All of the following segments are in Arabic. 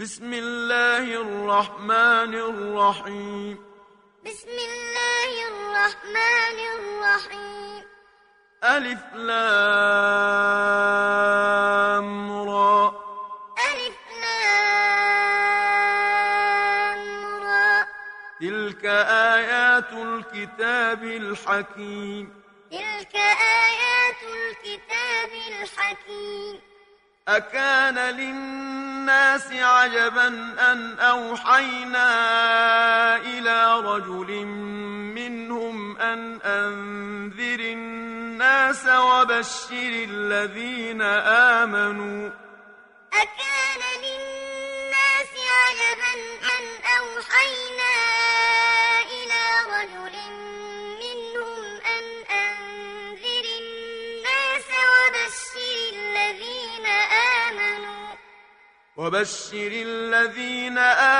بسم الله الرحمن الرحيم. بسم الله الرحمن الرحيم. ألف لام را. ألف لام را. تلك آيات الكتاب الحكيم. تلك آيات الكتاب الحكيم. أكان للناس عجبا أن أوحينا إلى رجل منهم أن أنذر الناس وبشر الذين آمنوا. أكان وبشر الذين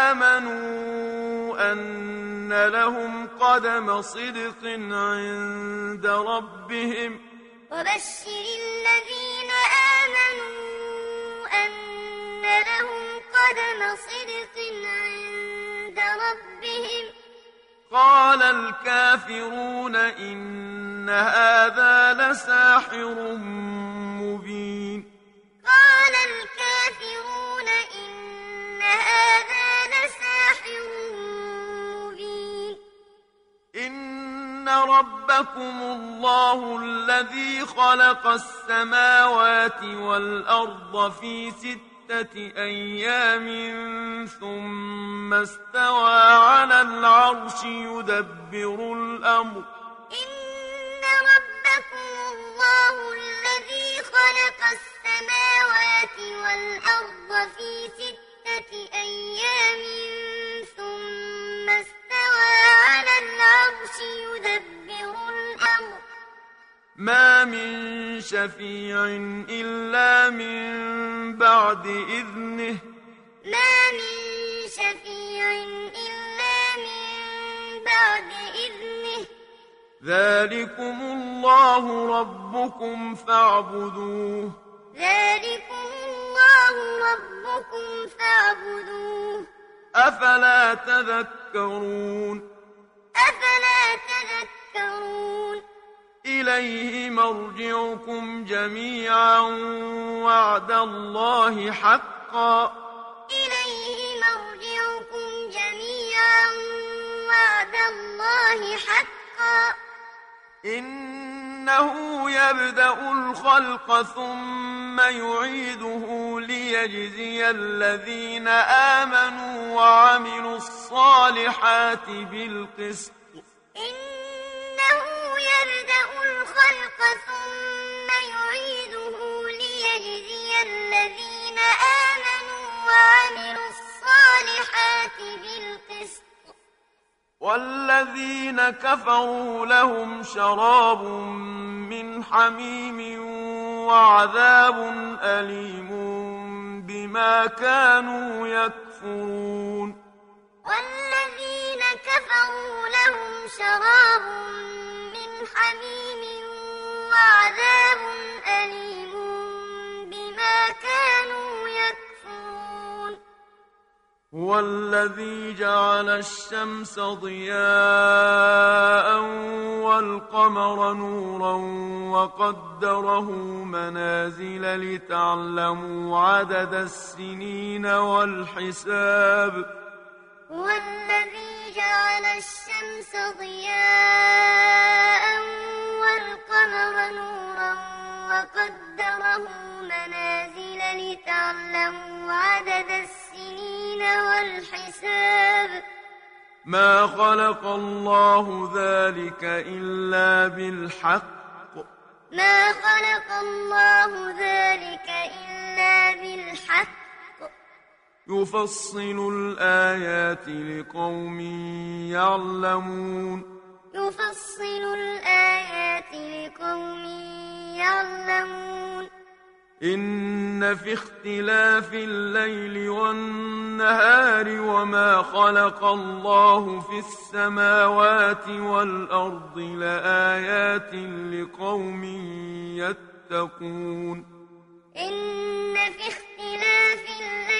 آمنوا أن لهم قدم صدق عند ربهم. وبشر الذين آمنوا أن لهم قدم صدق عند ربهم. قال الكافرون إن هذا لساحر مبين. ربكم الله الذي خلق السماوات والأرض في ستة أيام ثم استوى على العرش يدبر الأمر إن ربكم الله الذي خلق السماوات والأرض في ستة أيام العرش يدبر الأمر. ما من شفيع إلا من بعد إذنه. ما من شفيع إلا من بعد إذنه. ذلكم الله ربكم فاعبدوه. ذلكم الله ربكم فاعبدوه. أفلا تذكرون؟ إليه مرجعكم جميعا وعد الله حقا. إليه مرجعكم جميعا وعد الله حقا. إنه يبدأ الخلق ثم يعيده ليجزي الذين آمنوا وعملوا الصالحات بالقسط. يبدأ الخلق ثم يعيده ليجزي الذين آمنوا وعملوا الصالحات بالقسط. والذين كفروا لهم شراب من حميم وعذاب أليم بما كانوا يكفرون. والذين كفروا لهم شراب من حميم وعذاب أليم بما كانوا يكفرون. هو الذي جعل الشمس ضياء والقمر نورا وقدره منازل لتعلموا عدد السنين والحساب. هو الذي جعل الشمس ضياء والقمر نورا وقدره منازل لتعلموا عدد السنين والحساب. ما خلق الله ذلك إلا بالحق. ما خلق الله ذلك إلا بالحق. يفصل الآيات لقوم يعلمون. يفصل الآيات لقوم يعلمون. إن في اختلاف الليل والنهار وما خلق الله في السماوات والأرض لآيات لقوم يتقون. إن في اختلاف الليل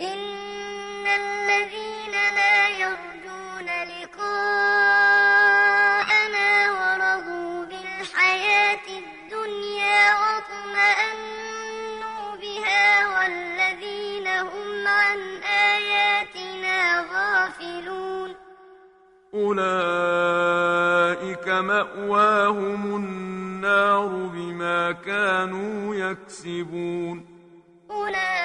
إن الذين لا يرجون لقاءنا ورضوا بالحياة الدنيا واطمأنوا بها والذين هم عن آياتنا غافلون أولئك مأواهم النار بما كانوا يكسبون أولئك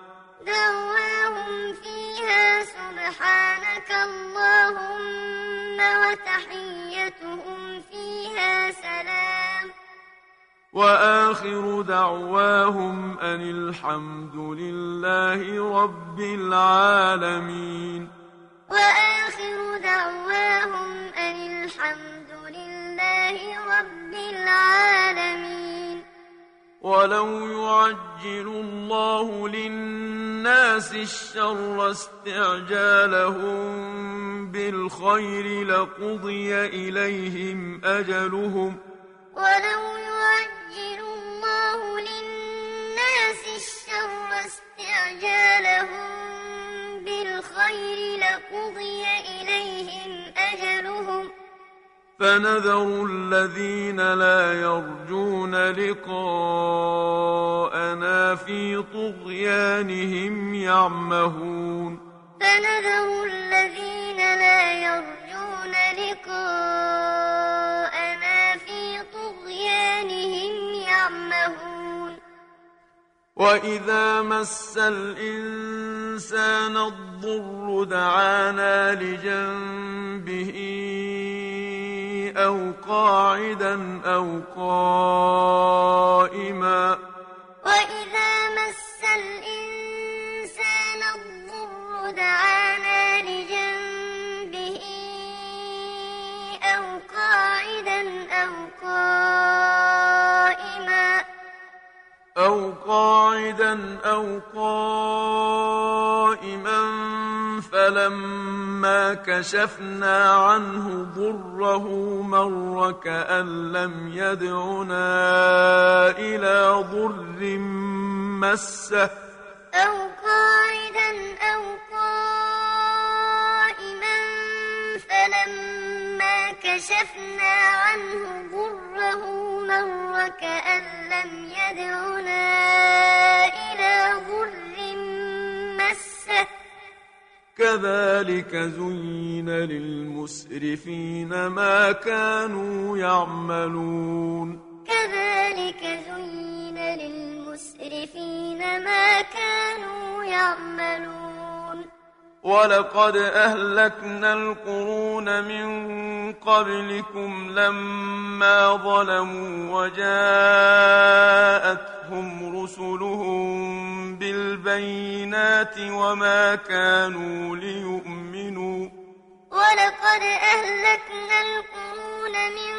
دعواهم فيها سبحانك اللهم وتحيتهم فيها سلام. وآخر دعواهم أن الحمد لله رب العالمين. وآخر دعواهم أن الحمد لله رب العالمين. ولو يعجل الله للناس الشر استعجالهم بالخير لقضي إليهم أجلهم ولو يعجل الله للناس الشر استعجالهم بالخير لقضي إليهم فنذر الذين لا يرجون لقاءنا في طغيانهم يعمهون. فنذر الذين لا يرجون لقاءنا في طغيانهم يعمهون. وإذا مس الإنسان الضر دعانا لجنبه أو قاعدا أو قائما وإذا مس الإنسان الضر دعانا لجنبه أو قاعدا أو قائما أو قاعدا أو قائما فلما كشفنا عنه ضره مر كأن لم يدعنا إلى ضر مسه أو قاعدا أو قائما فلما كشفنا عنه ضره مر كأن لم يدعنا كذلك زين للمسرفين ما كانوا يعملون. كذلك زين للمسرفين ما كانوا يعملون. ولقد أهلكنا القرون من قبلكم لما ظلموا وجاءتهم رسلهم بالبينات وما كانوا ليؤمنوا. ولقد أهلكنا القرون من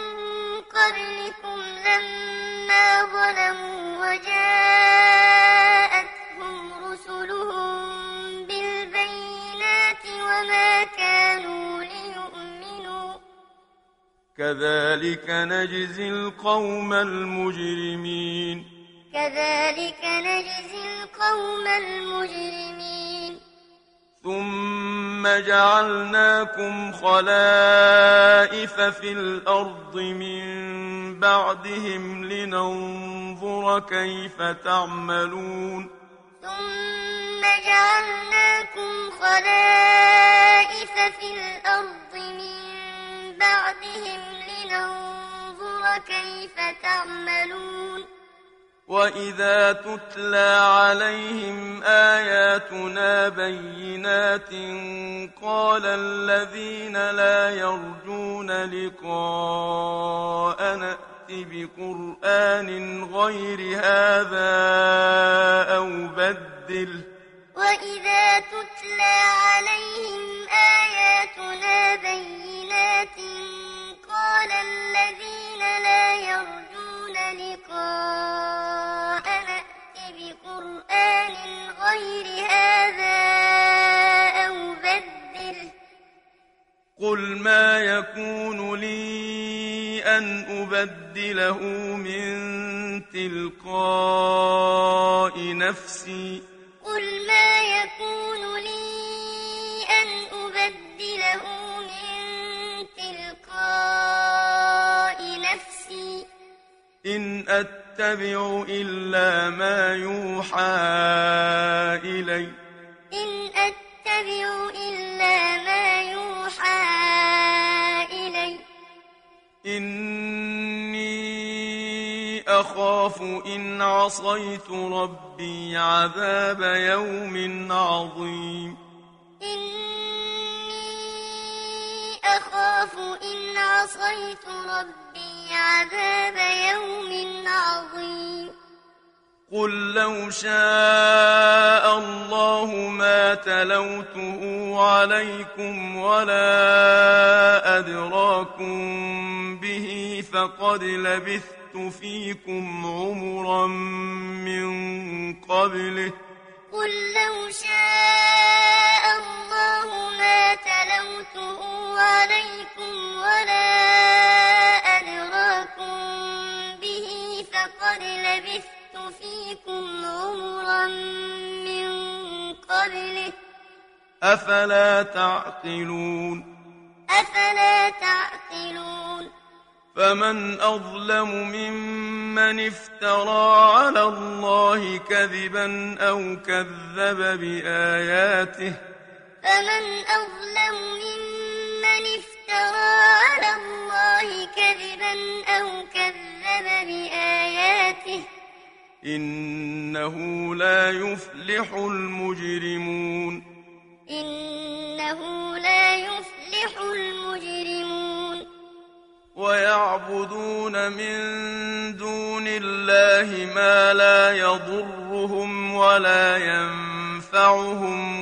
قبلكم لما ظلموا وجاءتهم كذلك نجزي القوم المجرمين. كذلك نجزي القوم المجرمين. ثم جعلناكم خلائف في الأرض من بعدهم لننظر كيف تعملون. ثم جعلناكم خلائف في الأرض بعدهم لننظر كيف تعملون. وإذا تتلى عليهم آياتنا بينات قال الذين لا يرجون لقاء نأت بقرآن غير هذا أو بدل وإذا تتلى عليهم آياتنا بينات قال الذين لا يرجون لقاء نأت بقرآن غير هذا أو بدل قل ما يكون لي أن أبدله من تلقاء نفسي إن أتبع إلا ما يوحى إلي. إن أتبع إلا ما يوحى إلي. إني أخاف إن عصيت ربي عذاب يوم عظيم. إني أخاف إن عصيت ربي عذاب يوم عظيم. قل لو شاء الله ما تلوته عليكم ولا أدراكم به فقد لبثت فيكم عمرا من قبله. قل لو شاء الله ما تلوته عليكم ولا فقد لبثت فيكم عمرا من قبله. أفلا تعقلون؟ أفلا تعقلون؟ فمن أظلم ممن افترى على الله كذبا أو كذب بآياته؟ فمن أظلم ممن افترى على الله كذبا أو كذب بآياته. إنه لا يفلح المجرمون. إنه لا يفلح المجرمون. ويعبدون من دون الله ما لا يضرهم ولا ينفعهم.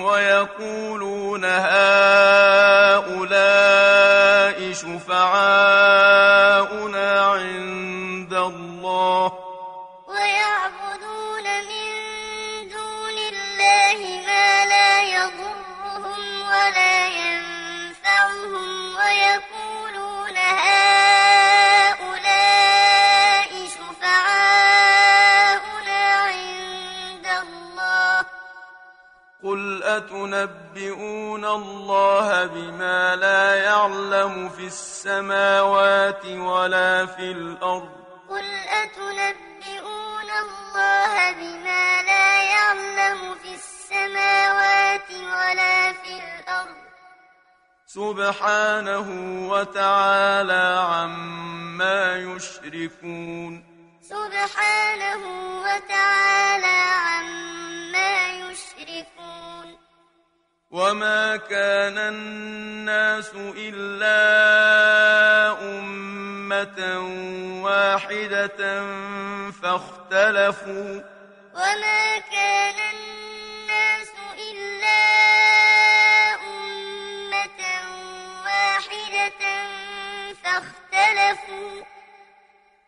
ويقولون هؤلاء شفعاؤنا عند أتنبئون الله بما لا يعلم في السماوات ولا في الأرض؟ قل أتنبئون الله بما لا يعلم في السماوات ولا في الأرض؟ سبحانه وتعالى عما يشركون. سبحانه وتعالى عما وما كان الناس إلا أمة واحدة فاختلفوا وما كان الناس إلا أمة واحدة فاختلفوا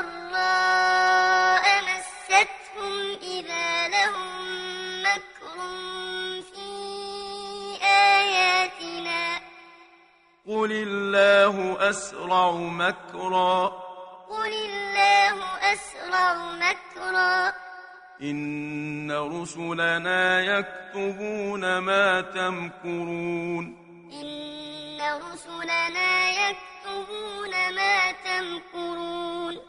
ضراء مستهم إذا لهم مكر في آياتنا. قل الله أسرع مكرا. قل الله أسرع مكرا. إن رسلنا يكتبون ما تمكرون. إن رسلنا يكتبون ما تمكرون.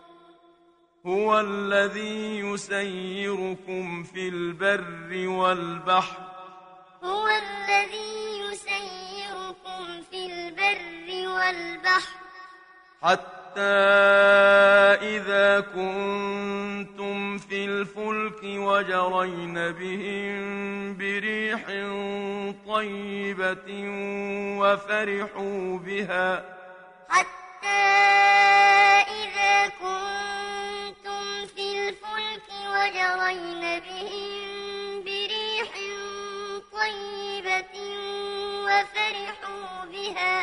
هو الذي يسيركم في البر والبحر. هو الذي يسيركم في البر والبحر. حتى إذا كنتم في الفلك وجرين بهم بريح طيبة وفرحوا بها. حتى إذا كنتم وجرين بهم بريح طيبة وفرحوا بها.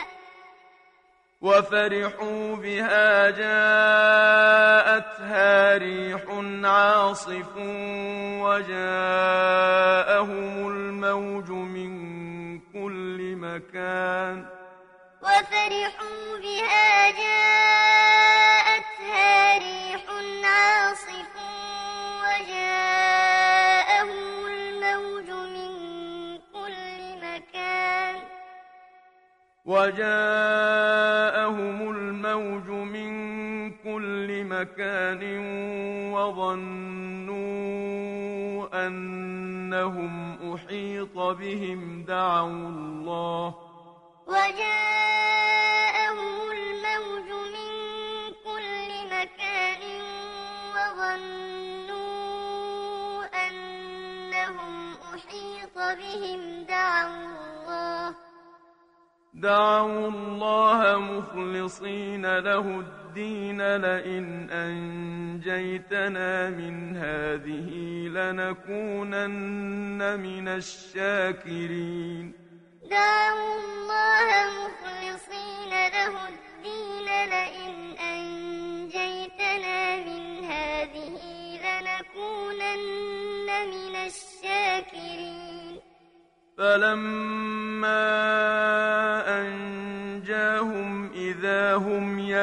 وفرحوا بها جاءتها ريح عاصف وجاءهم الموج من كل مكان. وفرحوا بها جاءتها وجاءهم الموج من كل مكان وظنوا أنهم أحيط بهم دعوا الله وجاءهم دعوا الله مخلصين له الدين لئن أنجيتنا من هذه لنكونن من الشاكرين. دعوا الله مخلصين له الدين لئن أنجيتنا من هذه لنكونن من الشاكرين. فلما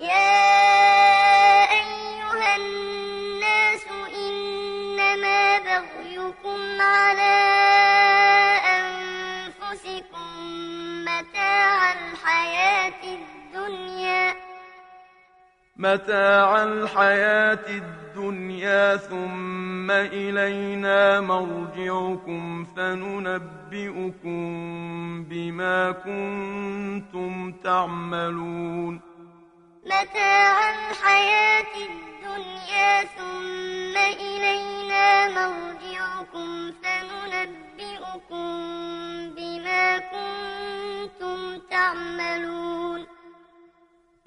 يا أيها الناس إنما بغيكم على أنفسكم متاع الحياة الدنيا. متاع الحياة الدنيا ثم إلينا مرجعكم فننبئكم بما كنتم تعملون. متاع الحياة الدنيا ثم إلينا مرجعكم فننبئكم بما كنتم تعملون.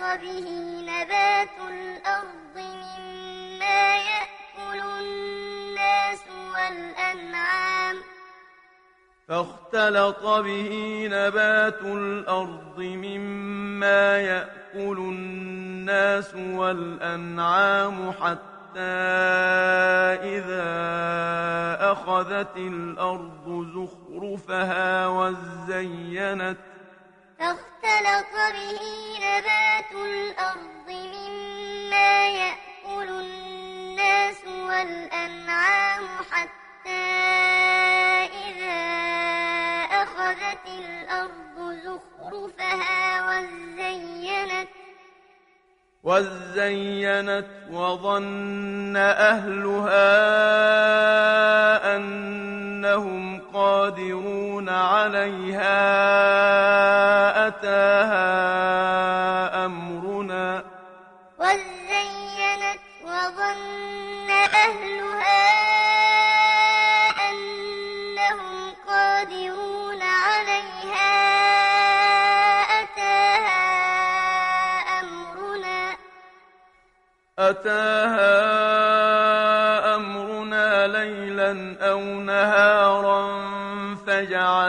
به نبات الأرض مما يأكل الناس والأنعام. فاختلط به نبات الأرض مما يأكل الناس والأنعام حتى إذا أخذت الأرض زخرفها وزينت فاختلط به نبات الأرض مما يأكل الناس والأنعام حتى إذا أخذت الأرض زخرفها وزينت وزينت وظن أهلها أنهم قادرون عليها أتاها أمرنا وزينت وظن أهلها أنهم قادرون عليها أتاها أمرنا أتاها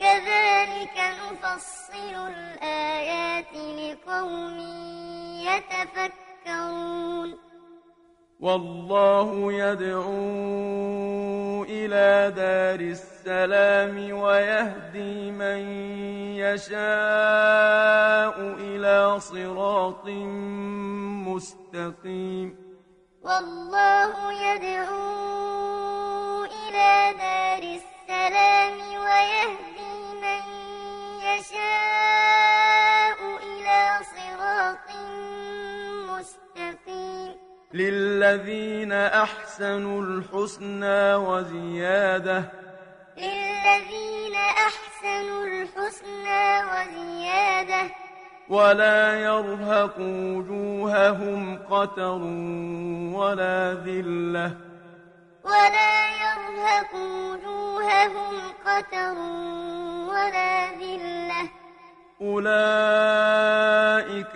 كذلك نفصل الآيات لقوم يتفكرون. والله يدعو إلى دار السلام ويهدي من يشاء إلى صراط مستقيم. والله يدعو إلى دار للذين أحسنوا الحسنى وزيادة للذين أحسنوا الحسنى وزيادة ولا يرهق وجوههم قتر ولا ذلة ولا يرهق وجوههم قتر ولا ذلة أولئك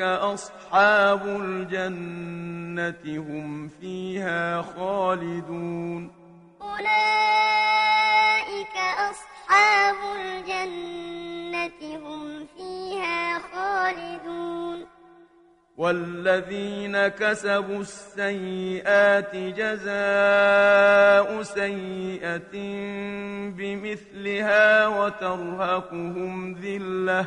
أصحاب الجنة هم فيها خالدون أولئك أصحاب الجنة هم فيها خالدون والذين كسبوا السيئات جزاء سيئة بمثلها وترهقهم ذلة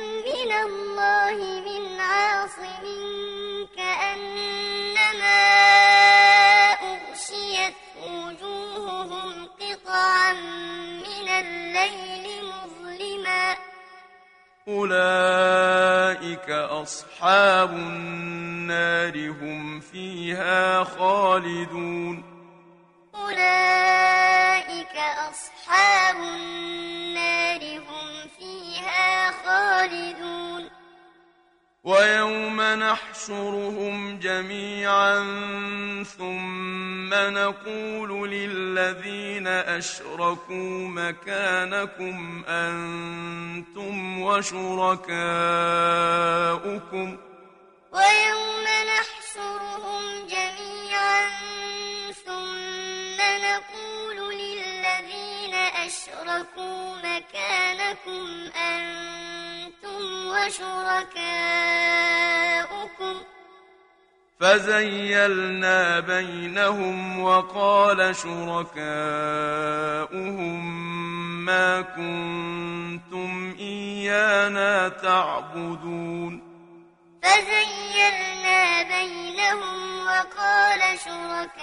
من الله من عاصم كأنما أغشيت وجوههم قطعا من الليل مظلما. أولئك أصحاب نحشرهم جميعا ثم نقول للذين أشركوا مكانكم أنتم وشركاؤكم ويوم نحشرهم جميعا ثم نقول للذين أشركوا مكانكم أنتم وشركاؤكم. فزيلنا بينهم وقال شركاؤهم ما كنتم إيانا تعبدون. فزيلنا بينهم وقال شركاؤهم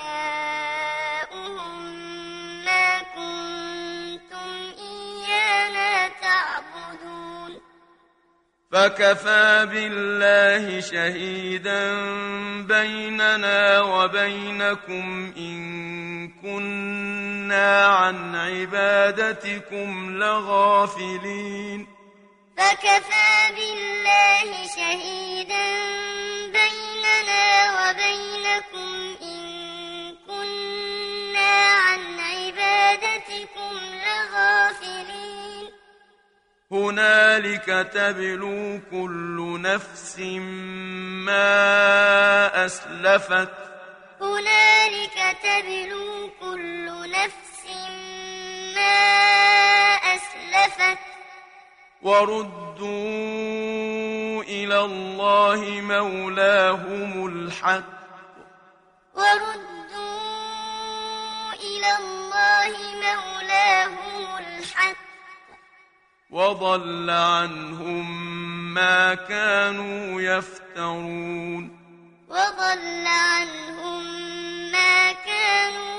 فكفى بالله شهيدا بيننا وبينكم إن كنا عن عبادتكم لغافلين. فكفى بالله شهيدا بيننا وبينكم إن كنا عن عبادتكم لغافلين. هنالك تبلو كل نفس ما أسلفت. هنالك تبلو كل نفس ما أسلفت. وردوا إلى الله مولاهم الحق. وردوا إلى الله مولاهم الحق. وضل عنهم ما كانوا يفترون. وضل عنهم ما كانوا